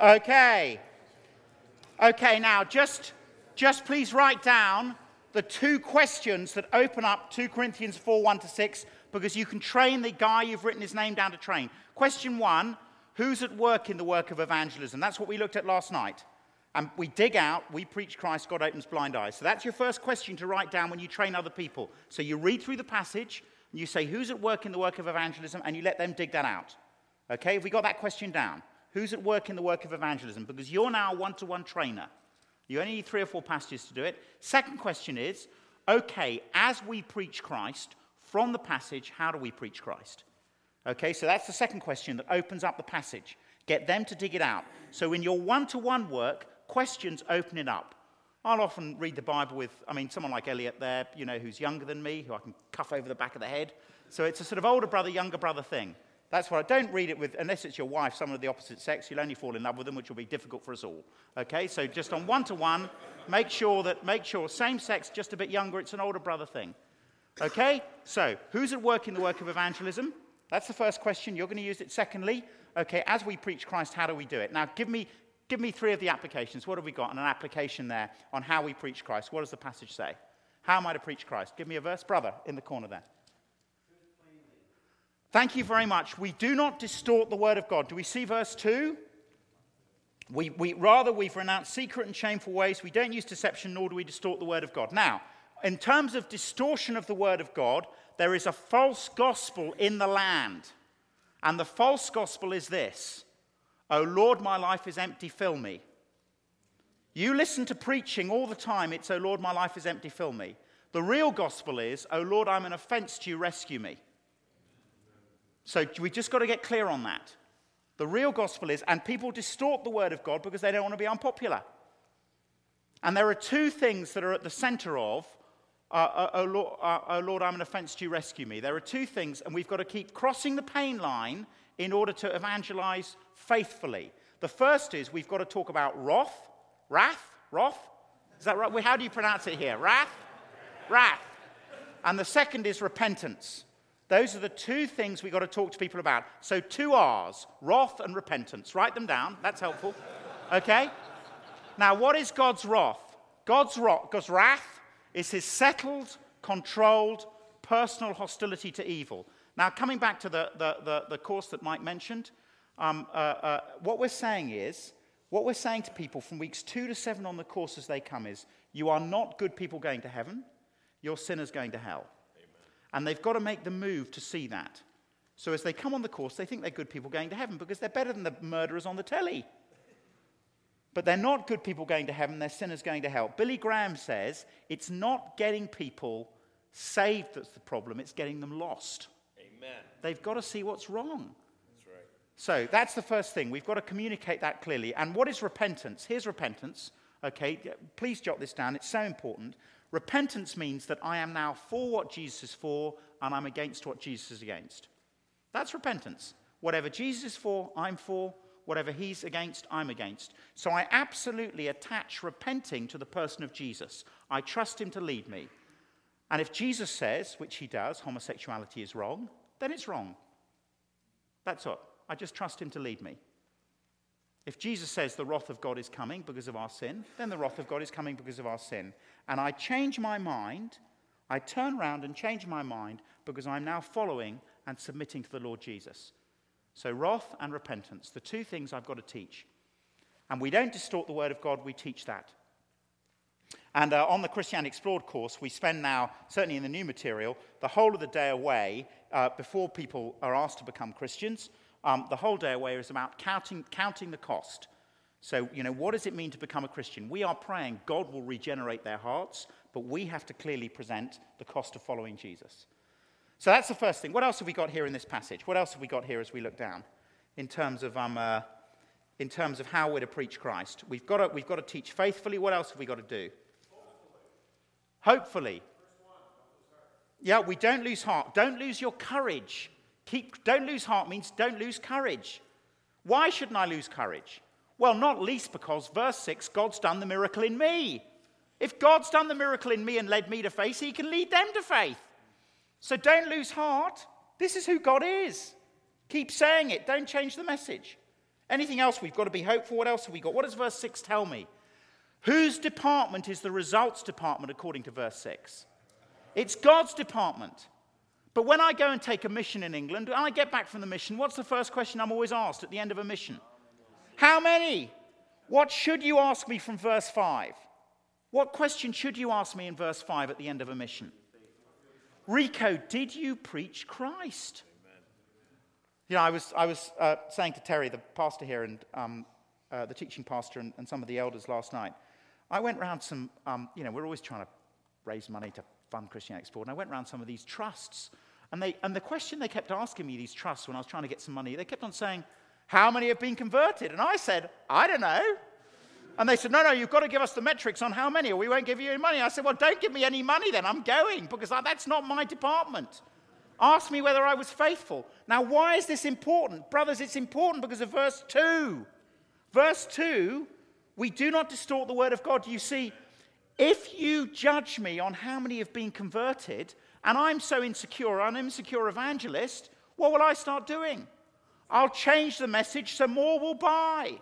Okay. Okay, now just, just please write down the two questions that open up 2 Corinthians 4 1 to 6 because you can train the guy you've written his name down to train. Question one Who's at work in the work of evangelism? That's what we looked at last night. And we dig out, we preach Christ, God opens blind eyes. So that's your first question to write down when you train other people. So you read through the passage, and you say, Who's at work in the work of evangelism? And you let them dig that out. Okay, have we got that question down? Who's at work in the work of evangelism? Because you're now a one to one trainer. You only need three or four passages to do it. Second question is okay, as we preach Christ, from the passage, how do we preach Christ? Okay, so that's the second question that opens up the passage. Get them to dig it out. So in your one to one work, questions open it up. I'll often read the Bible with, I mean, someone like Elliot there, you know, who's younger than me, who I can cuff over the back of the head. So it's a sort of older brother, younger brother thing. That's why I don't read it with, unless it's your wife, someone of the opposite sex, you'll only fall in love with them, which will be difficult for us all. Okay, so just on one to one, make sure that, make sure same sex, just a bit younger, it's an older brother thing. Okay, so who's at work in the work of evangelism? That's the first question. You're going to use it. Secondly, okay, as we preach Christ, how do we do it? Now, give me, give me three of the applications. What have we got? And an application there on how we preach Christ. What does the passage say? How am I to preach Christ? Give me a verse. Brother, in the corner there. Thank you very much. We do not distort the word of God. Do we see verse 2? We, we, rather, we've renounced secret and shameful ways. We don't use deception, nor do we distort the word of God. Now, in terms of distortion of the word of God, there is a false gospel in the land. And the false gospel is this Oh Lord, my life is empty, fill me. You listen to preaching all the time, it's, Oh Lord, my life is empty, fill me. The real gospel is, Oh Lord, I'm an offense to you, rescue me. So we just got to get clear on that. The real gospel is, and people distort the word of God because they don't want to be unpopular. And there are two things that are at the center of uh, uh, oh, Lord, uh, oh, Lord, I'm an offense to you, rescue me. There are two things, and we've got to keep crossing the pain line in order to evangelize faithfully. The first is we've got to talk about wrath, wrath, wrath. Is that right? How do you pronounce it here? Wrath? Wrath. And the second is repentance. Those are the two things we've got to talk to people about. So, two R's wrath and repentance. Write them down. That's helpful. Okay? Now, what is God's wrath? God's wrath, God's wrath is his settled, controlled, personal hostility to evil. Now, coming back to the, the, the, the course that Mike mentioned, um, uh, uh, what we're saying is, what we're saying to people from weeks two to seven on the course as they come is, you are not good people going to heaven, you're sinners going to hell. And they've got to make the move to see that. So as they come on the course, they think they're good people going to heaven because they're better than the murderers on the telly. But they're not good people going to heaven, they're sinners going to hell. Billy Graham says it's not getting people saved that's the problem, it's getting them lost. Amen. They've got to see what's wrong. That's right. So that's the first thing. We've got to communicate that clearly. And what is repentance? Here's repentance. Okay, please jot this down. It's so important. Repentance means that I am now for what Jesus is for and I'm against what Jesus is against. That's repentance. Whatever Jesus is for, I'm for. Whatever he's against, I'm against. So I absolutely attach repenting to the person of Jesus. I trust him to lead me. And if Jesus says, which he does, homosexuality is wrong, then it's wrong. That's all. I just trust him to lead me. If Jesus says the wrath of God is coming because of our sin, then the wrath of God is coming because of our sin. And I change my mind, I turn around and change my mind because I'm now following and submitting to the Lord Jesus. So, wrath and repentance, the two things I've got to teach. And we don't distort the word of God, we teach that. And uh, on the Christianity Explored course, we spend now, certainly in the new material, the whole of the day away uh, before people are asked to become Christians. Um, the whole day away is about counting, counting the cost. So, you know, what does it mean to become a Christian? We are praying God will regenerate their hearts, but we have to clearly present the cost of following Jesus. So that's the first thing. What else have we got here in this passage? What else have we got here as we look down in terms of, um, uh, in terms of how we're to preach Christ? We've got, to, we've got to teach faithfully. What else have we got to do? Hopefully. Yeah, we don't lose heart. Don't lose your courage. Keep, don't lose heart means don't lose courage. Why shouldn't I lose courage? Well, not least because, verse 6, God's done the miracle in me. If God's done the miracle in me and led me to faith, He can lead them to faith. So don't lose heart. This is who God is. Keep saying it. Don't change the message. Anything else we've got to be hopeful? What else have we got? What does verse 6 tell me? Whose department is the results department according to verse 6? It's God's department. But when I go and take a mission in England, and I get back from the mission, what's the first question I'm always asked at the end of a mission? How many? What should you ask me from verse 5? What question should you ask me in verse 5 at the end of a mission? Rico, did you preach Christ? You know, I was, I was uh, saying to Terry, the pastor here, and um, uh, the teaching pastor, and, and, some of the elders last night, I went round some, um, you know, we're always trying to raise money to fund Christianity Explored, and I went round some of these trusts. And, they, and the question they kept asking me, these trusts, when I was trying to get some money, they kept on saying, How many have been converted? And I said, I don't know. And they said, No, no, you've got to give us the metrics on how many, or we won't give you any money. I said, Well, don't give me any money then. I'm going, because that's not my department. Ask me whether I was faithful. Now, why is this important? Brothers, it's important because of verse 2. Verse 2 we do not distort the word of God. You see, if you judge me on how many have been converted, and I'm so insecure, I'm an insecure evangelist, what will I start doing? I'll change the message so more will buy.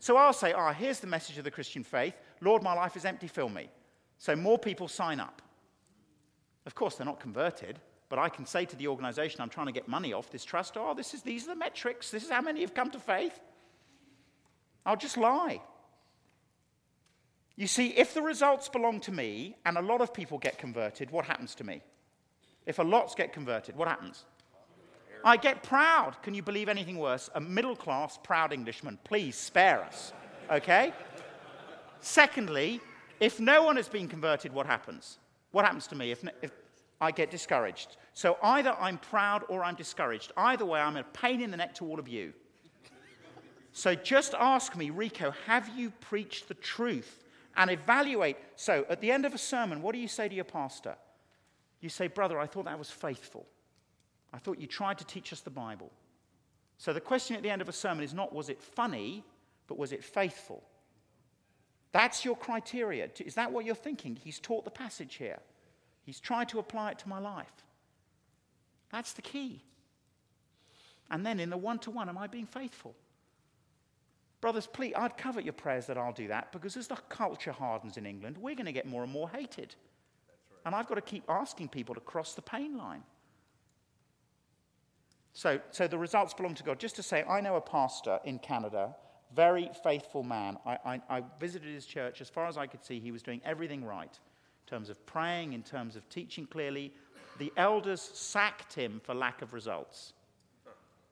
So I'll say, ah, oh, here's the message of the Christian faith. Lord, my life is empty, fill me. So more people sign up. Of course, they're not converted, but I can say to the organization I'm trying to get money off this trust, oh, this is, these are the metrics. This is how many have come to faith. I'll just lie. You see, if the results belong to me and a lot of people get converted, what happens to me? If a lot get converted, what happens? I get proud. Can you believe anything worse? A middle class, proud Englishman. Please spare us. Okay? Secondly, if no one has been converted, what happens? What happens to me if, if I get discouraged? So either I'm proud or I'm discouraged. Either way, I'm a pain in the neck to all of you. So just ask me, Rico, have you preached the truth? and evaluate. So, at the end of a sermon, what do you say to your pastor? You say, Brother, I thought that was faithful. I thought you tried to teach us the Bible. So, the question at the end of a sermon is not, was it funny, but was it faithful? That's your criteria. Is that what you're thinking? He's taught the passage here, he's tried to apply it to my life. That's the key. And then in the one to one, am I being faithful? Brothers, please, I'd covet your prayers that I'll do that because as the culture hardens in England, we're going to get more and more hated. And I've got to keep asking people to cross the pain line. So, so the results belong to God. Just to say, I know a pastor in Canada, very faithful man. I, I, I visited his church. As far as I could see, he was doing everything right in terms of praying, in terms of teaching clearly. The elders sacked him for lack of results.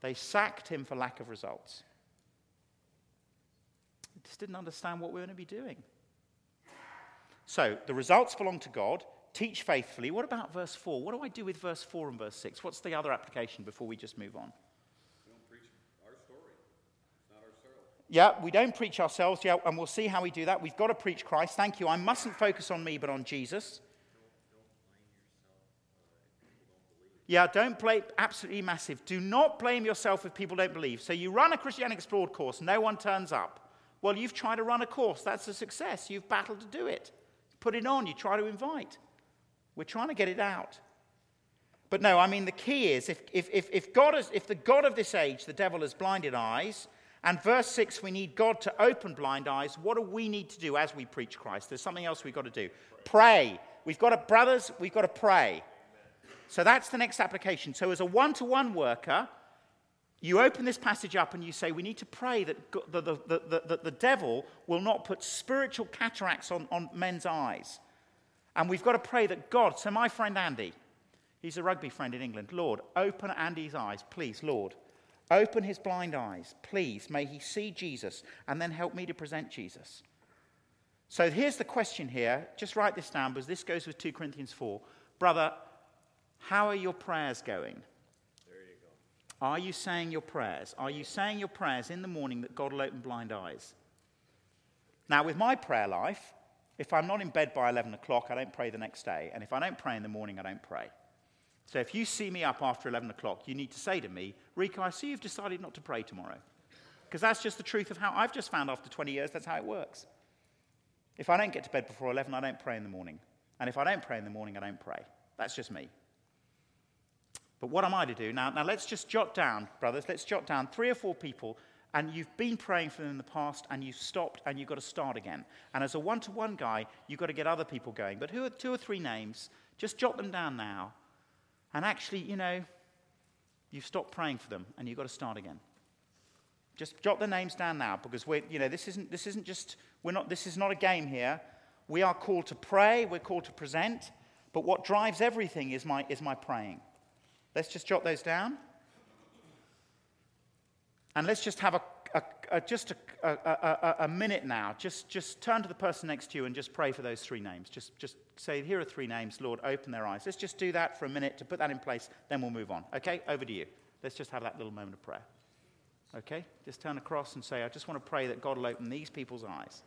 They sacked him for lack of results just didn't understand what we were going to be doing. So the results belong to God. Teach faithfully. What about verse 4? What do I do with verse 4 and verse 6? What's the other application before we just move on? Yeah, we don't preach ourselves. Yeah, and we'll see how we do that. We've got to preach Christ. Thank you. I mustn't focus on me, but on Jesus. Yeah, don't blame, absolutely massive. Do not blame yourself if people don't believe. So you run a Christianity Explored course, no one turns up. Well, you've tried to run a course. That's a success. You've battled to do it. Put it on. You try to invite. We're trying to get it out. But no, I mean, the key is if, if, if, God is, if the God of this age, the devil, has blinded eyes, and verse 6, we need God to open blind eyes, what do we need to do as we preach Christ? There's something else we've got to do. Pray. We've got to, brothers, we've got to pray. So that's the next application. So, as a one to one worker, you open this passage up and you say, We need to pray that the, the, the, the, devil will not put spiritual cataracts on, on men's eyes. And we've got to pray that God, so my friend Andy, he's a rugby friend in England, Lord, open Andy's eyes, please, Lord. Open his blind eyes, please. May he see Jesus and then help me to present Jesus. So here's the question here. Just write this down because this goes with 2 Corinthians 4. Brother, how are your prayers going? Are you saying your prayers? Are you saying your prayers in the morning that God will open blind eyes? Now, with my prayer life, if I'm not in bed by 11 o'clock, I don't pray the next day. And if I don't pray in the morning, I don't pray. So if you see me up after 11 o'clock, you need to say to me, Rico, I see you've decided not to pray tomorrow. Because that's just the truth of how I've just found after 20 years, that's how it works. If I don't get to bed before 11, I don't pray in the morning. And if I don't pray in the morning, I don't pray. That's just me. But what am I to do? Now, now let's just jot down, brothers, let's jot down three or four people and you've been praying for them in the past and you've stopped and you've got to start again. And as a one to one guy, you've got to get other people going. But who are two or three names? Just jot them down now. And actually, you know, you've stopped praying for them and you've got to start again. Just jot the names down now because we're, you know, this isn't, this isn't just, we're not, this is not a game here. We are called to pray, we're called to present, but what drives everything is my, is my praying. Let's just jot those down. And let's just have a, a, a just a, a, minute now. Just, just turn to the person next to you and just pray for those three names. Just, just say, Here are three names, Lord, open their eyes. Let's just do that for a minute to put that in place, then we'll move on. Okay? Over to you. Let's just have that little moment of prayer. Okay? Just turn across and say, I just want to pray that God will open these people's eyes.